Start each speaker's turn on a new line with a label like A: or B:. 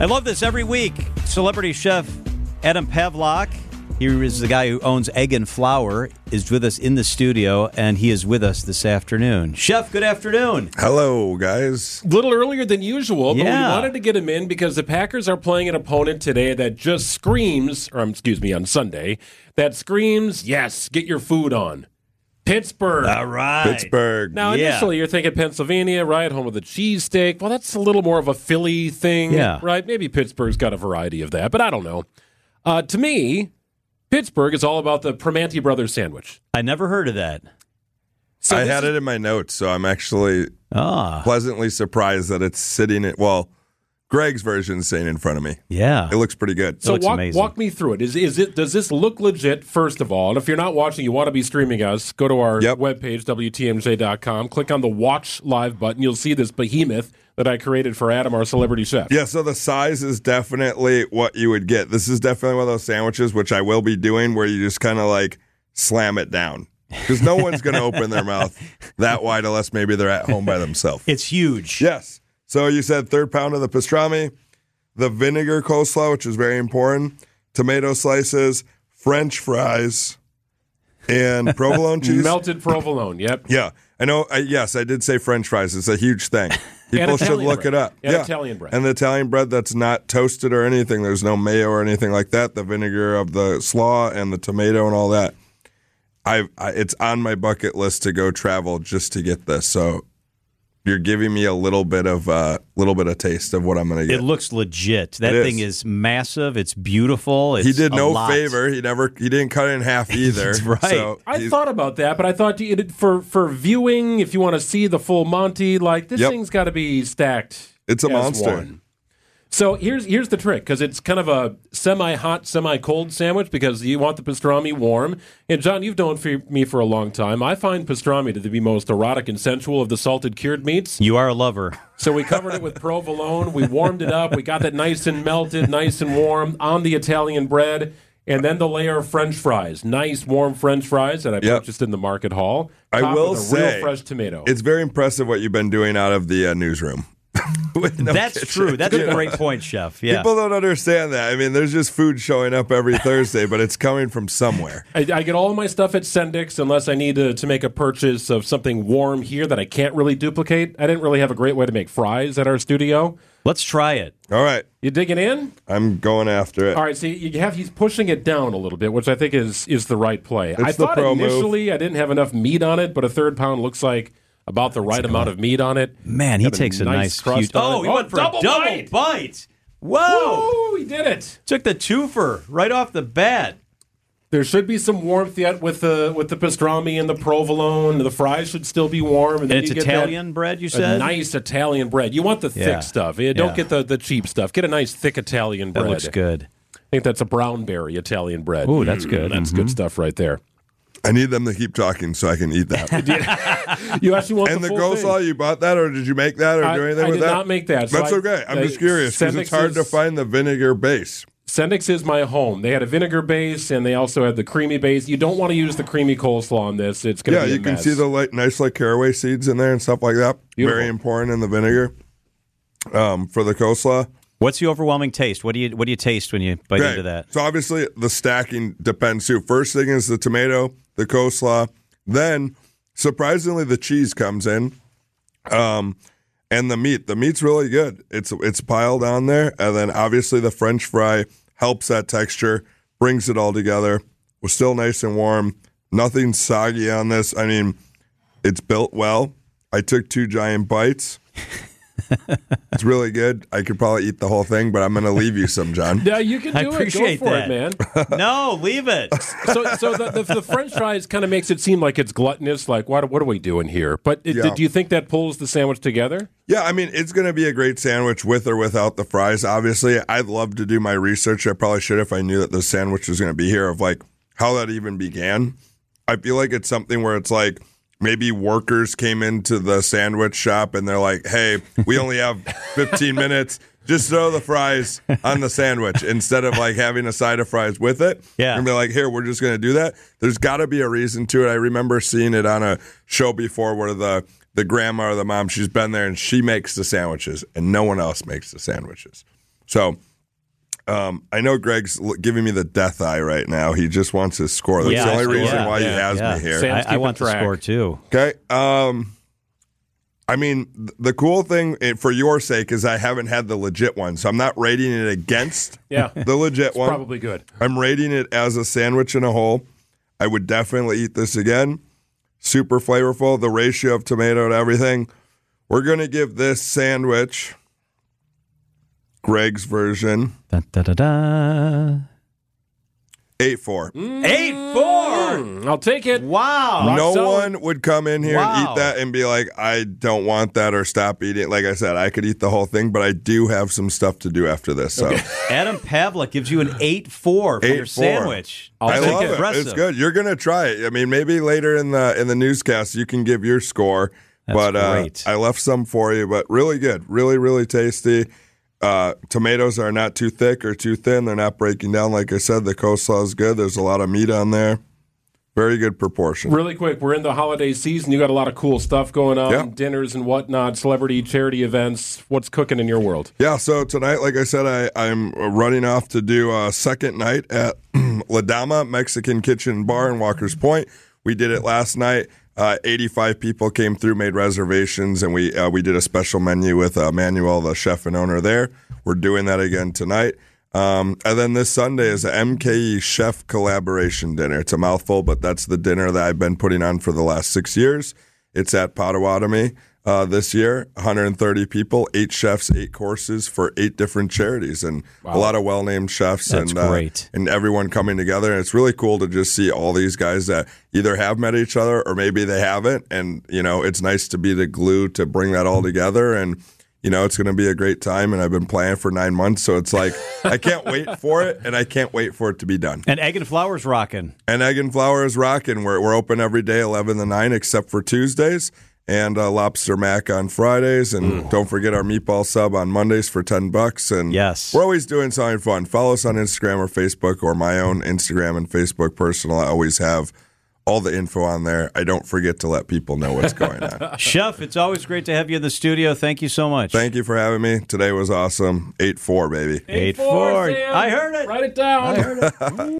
A: I love this every week. Celebrity chef Adam Pawlak, he is the guy who owns Egg and Flour, is with us in the studio, and he is with us this afternoon. Chef, good afternoon.
B: Hello, guys.
C: A little earlier than usual, but
A: Yeah.
C: we wanted to get him in because the Packers are playing an opponent today that just screams, or um, excuse me, on Sunday, that screams, yes, get your food on. Pittsburgh.
A: All right.
B: Pittsburgh.
C: Now,
A: Yeah.
C: initially, you're thinking Pennsylvania, right? Home of the cheesesteak. Well, that's a little more of a Philly thing,
A: Yeah.
C: right? Maybe Pittsburgh's got a variety of that, but I don't know. Uh, to me, Pittsburgh is all about the Primanti Brothers sandwich.
A: I never heard of that.
C: So
B: I had
C: is-
B: it in my notes, so I'm actually
A: Ah,
B: pleasantly surprised that it's sitting in. Well, Greg's version is sitting in front of me.
A: yeah.
B: It looks pretty good.
C: So
A: looks
C: walk,
A: amazing.
C: walk me through it. Is is it does this look legit? First of all, and if you're not watching, you want to be streaming us. Go to our
B: Yep.
C: webpage wtmj.com. Click on the watch live button. You'll see this behemoth that I created for Adam, our celebrity chef.
B: Yeah, so the size is definitely what you would get. This is definitely one of those sandwiches, which I will be doing, where you just kind of like slam it down. Because no one's going to open their mouth that wide unless maybe they're at home by themselves.
A: It's huge.
B: Yes. So you said third pound of the pastrami, the vinegar coleslaw, which is very important, tomato slices, French fries, and provolone cheese.
C: Melted provolone. Yep.
B: Yeah, I know. I, yes, I did say French fries. It's a huge thing. People should look
C: bread.
B: it up.
C: And
B: yeah,
C: Italian bread.
B: and the Italian bread that's not toasted or anything. There's no mayo or anything like that. The vinegar of the slaw and the tomato and all that. I, I it's on my bucket list to go travel just to get this. So you're giving me a little bit of a uh, little bit of taste of what I'm going to get.
A: It looks legit. That
B: It
A: thing
B: is.
A: is massive. It's beautiful. It's
B: he did no
A: lot.
B: favor. He never. He didn't cut it in half either.
A: Right.
B: So
C: I thought about that, but I thought you- it, for for viewing, if you want to see the full Monty, like this
B: Yep.
C: thing's got to be stacked.
B: It's a
C: as
B: monster.
C: one. So here's here's the trick because it's kind of a semi-hot, semi-cold sandwich because you want the pastrami warm. And John, you've known for me for a long time. I find pastrami to be the most erotic and sensual of the salted cured meats.
A: You are a lover.
C: So we covered it with provolone. We warmed it up. We got that nice and melted, nice and warm on the Italian bread. And then the layer of French fries, nice warm French fries that I
B: Yep.
C: purchased in the market hall.
B: I will
C: with a
B: say,
C: real fresh tomato.
B: It's very impressive what you've been doing out of the uh, newsroom. With no
A: That's
B: kitchen.
A: true. That's a great point, Chef. Yeah.
B: People don't understand that. I mean, there's just food showing up every Thursday, but it's coming from somewhere.
C: I, I get all of my stuff at Sendik's unless I need to, to make a purchase of something warm here that I can't really duplicate. I didn't really have a great way to make fries at our studio.
A: Let's try it.
B: All right,
C: You digging in?
B: I'm going after it.
C: All right, see, you have he's pushing it down a little bit, which I think is is the right play. I
B: It's the
C: thought
B: pro move.
C: initially I didn't have enough meat on it, but a third pound looks like about the right amount of meat on it.
A: Man, he
C: Got
A: takes a
C: nice
A: nice,
C: crust
A: huge.
C: on
A: Oh, he
C: Oh,
A: went for
C: double
A: a double
C: bite.
A: bite. Whoa!
C: Oh, he did it.
A: Took the twofer right off the bat.
C: There should be some warmth yet with the with the pastrami and the provolone. The fries should still be warm, and then
A: And it's
C: you get that-
A: Italian bread, you
C: a
A: said?
C: nice Italian bread. You want the thick stuff. Yeah, Don't
A: Yeah.
C: get the, the cheap stuff. Get a nice thick Italian
A: That
C: bread.
A: looks good.
C: I think that's a brown berry Italian bread.
A: Ooh, that's mm, good.
C: That's good mm-hmm. stuff right there.
B: I need them to keep talking so I can eat that.
C: You actually want the
B: and the
C: full
B: coleslaw,
C: thing.
B: you bought that, or did you make that, or
C: I-
B: do anything
C: I
B: with that?
C: I did not make that,
B: That's
C: I-
B: okay. I'm just curious because it's
C: Sendik's
B: hard to find the vinegar base.
C: Sendik's is my home. They had a vinegar base and they also had the creamy base. You don't want to use the creamy coleslaw on this. It's going to
B: Yeah,
C: be a
B: you can
C: mess.
B: see the like nice like caraway seeds in there and stuff like that.
C: Beautiful.
B: Very important in the vinegar um, for the coleslaw.
A: What's the overwhelming taste? What do you What do you taste when you bite
B: Okay,
A: into that?
B: So obviously the stacking depends too. First thing is the tomato, the coleslaw, then surprisingly the cheese comes in, um, and the meat. The meat's really good. It's it's piled on there, and then obviously the French fry helps that texture, brings it all together. We're still nice and warm. Nothing soggy on this. I mean, it's built well. I took two giant bites. it's really good. I could probably eat the whole thing, but I'm going to leave you some, John.
C: Yeah, you can do
A: I
C: it.
A: appreciate
C: Go for
A: that.
C: it, man.
A: no, leave it.
C: so, so the, the, the French fries kind of makes it seem like it's gluttonous. Like, what, what are we doing here? But it,
B: Yeah.
C: do you think that pulls the sandwich together?
B: Yeah, I mean, it's going to be a great sandwich with or without the fries. Obviously, I'd love to do my research. I probably should if I knew that the sandwich was going to be here, of like how that even began. I feel like it's something where it's like maybe workers came into the sandwich shop and they're like, hey, we only have 15 minutes. Just throw the fries on the sandwich instead of like having a side of fries with it.
A: Yeah.
B: And be like, here, we're just going to do that. There's got to be a reason to it. I remember seeing it on a show before where the the grandma or the mom, she's been there and she makes the sandwiches and no one else makes the sandwiches. So um, I know Greg's giving me the death eye right now. He just wants his score. That's
A: Yeah,
B: the only
A: I-
B: reason
A: yeah,
B: why he has
A: yeah.
B: me here.
C: Sam-
A: I, I
C: keeping
A: want the score too.
B: Okay. Um, I mean, the cool thing eh, for your sake is I haven't had the legit one, so I'm not rating it against
C: Yeah.
B: the legit one.
C: Probably good.
B: I'm rating it as a sandwich in a hole. I would definitely eat this again. Super flavorful. The ratio of tomato to everything. We're gonna give this sandwich Greg's version
A: Da, da, da, da.
B: eight four.
A: Eight four.
C: Mm, I'll take it.
A: Wow.
C: Rock
B: no
C: solid.
B: one would come in here and
A: Wow.
B: eat that and be like, I don't want that or stop eating. Like I said, I could eat the whole thing, but I do have some stuff to do after this. So
A: Adam Pawlak gives you an eight four for your
B: 8-4.
A: sandwich.
C: I'll
B: I
C: take
B: love
C: it.
B: it.
A: Impressive.
B: It's good. You're gonna try it. I mean, maybe later in the in the newscast you can give your score.
A: That's
B: but uh,
A: great.
B: I left some for you. But really good. Really, really tasty. Uh, tomatoes are not too thick or too thin. They're not breaking down. Like I said, the coleslaw is good. There's a lot of meat on there. Very good proportion.
C: Really quick, we're in the holiday season. You got a lot of cool stuff going on,
B: Yeah.
C: dinners and whatnot, celebrity charity events. What's cooking in your world?
B: Yeah, so tonight, like I said, I, I'm running off to do a second night at La Dama Mexican Kitchen Bar in Walker's Point. We did it last night. Uh, 85 people came through, made reservations, and we uh, we did a special menu with uh, Manuel, the chef and owner there. We're doing that again tonight. Um, and then this Sunday is a MKE chef collaboration dinner. It's a mouthful, but that's the dinner that I've been putting on for the last six years. It's at Potawatomi uh, this year. 130 people, eight chefs, eight courses for eight different charities, and a lot of well-named chefs.
A: That's
B: and uh,
A: great.
B: and everyone coming together. And it's really cool to just see all these guys that either have met each other or maybe they haven't. And you know, it's nice to be the glue to bring that all together and. You know, it's going to be a great time, and I've been planning for nine months, so it's like I can't wait for it, and I can't wait for it to be done.
A: And Egg and Flour's rocking.
B: And Egg and Flour is rocking. We're, we're open every day, 11 to 9, except for Tuesdays. And uh, Lobster Mac on Fridays. And don't forget our meatball sub on Mondays for 10 bucks. And
A: Yes.
B: we're always doing something fun. Follow us on Instagram or Facebook or my own Instagram and Facebook personal. I always have all the info on there. I don't forget to let people know what's going on.
A: Chef, it's always great to have you in the studio. Thank you so much.
B: Thank you for having me. Today was awesome. 8 4, baby.
A: Eight four.
C: Sam.
A: I heard it.
C: Write it down.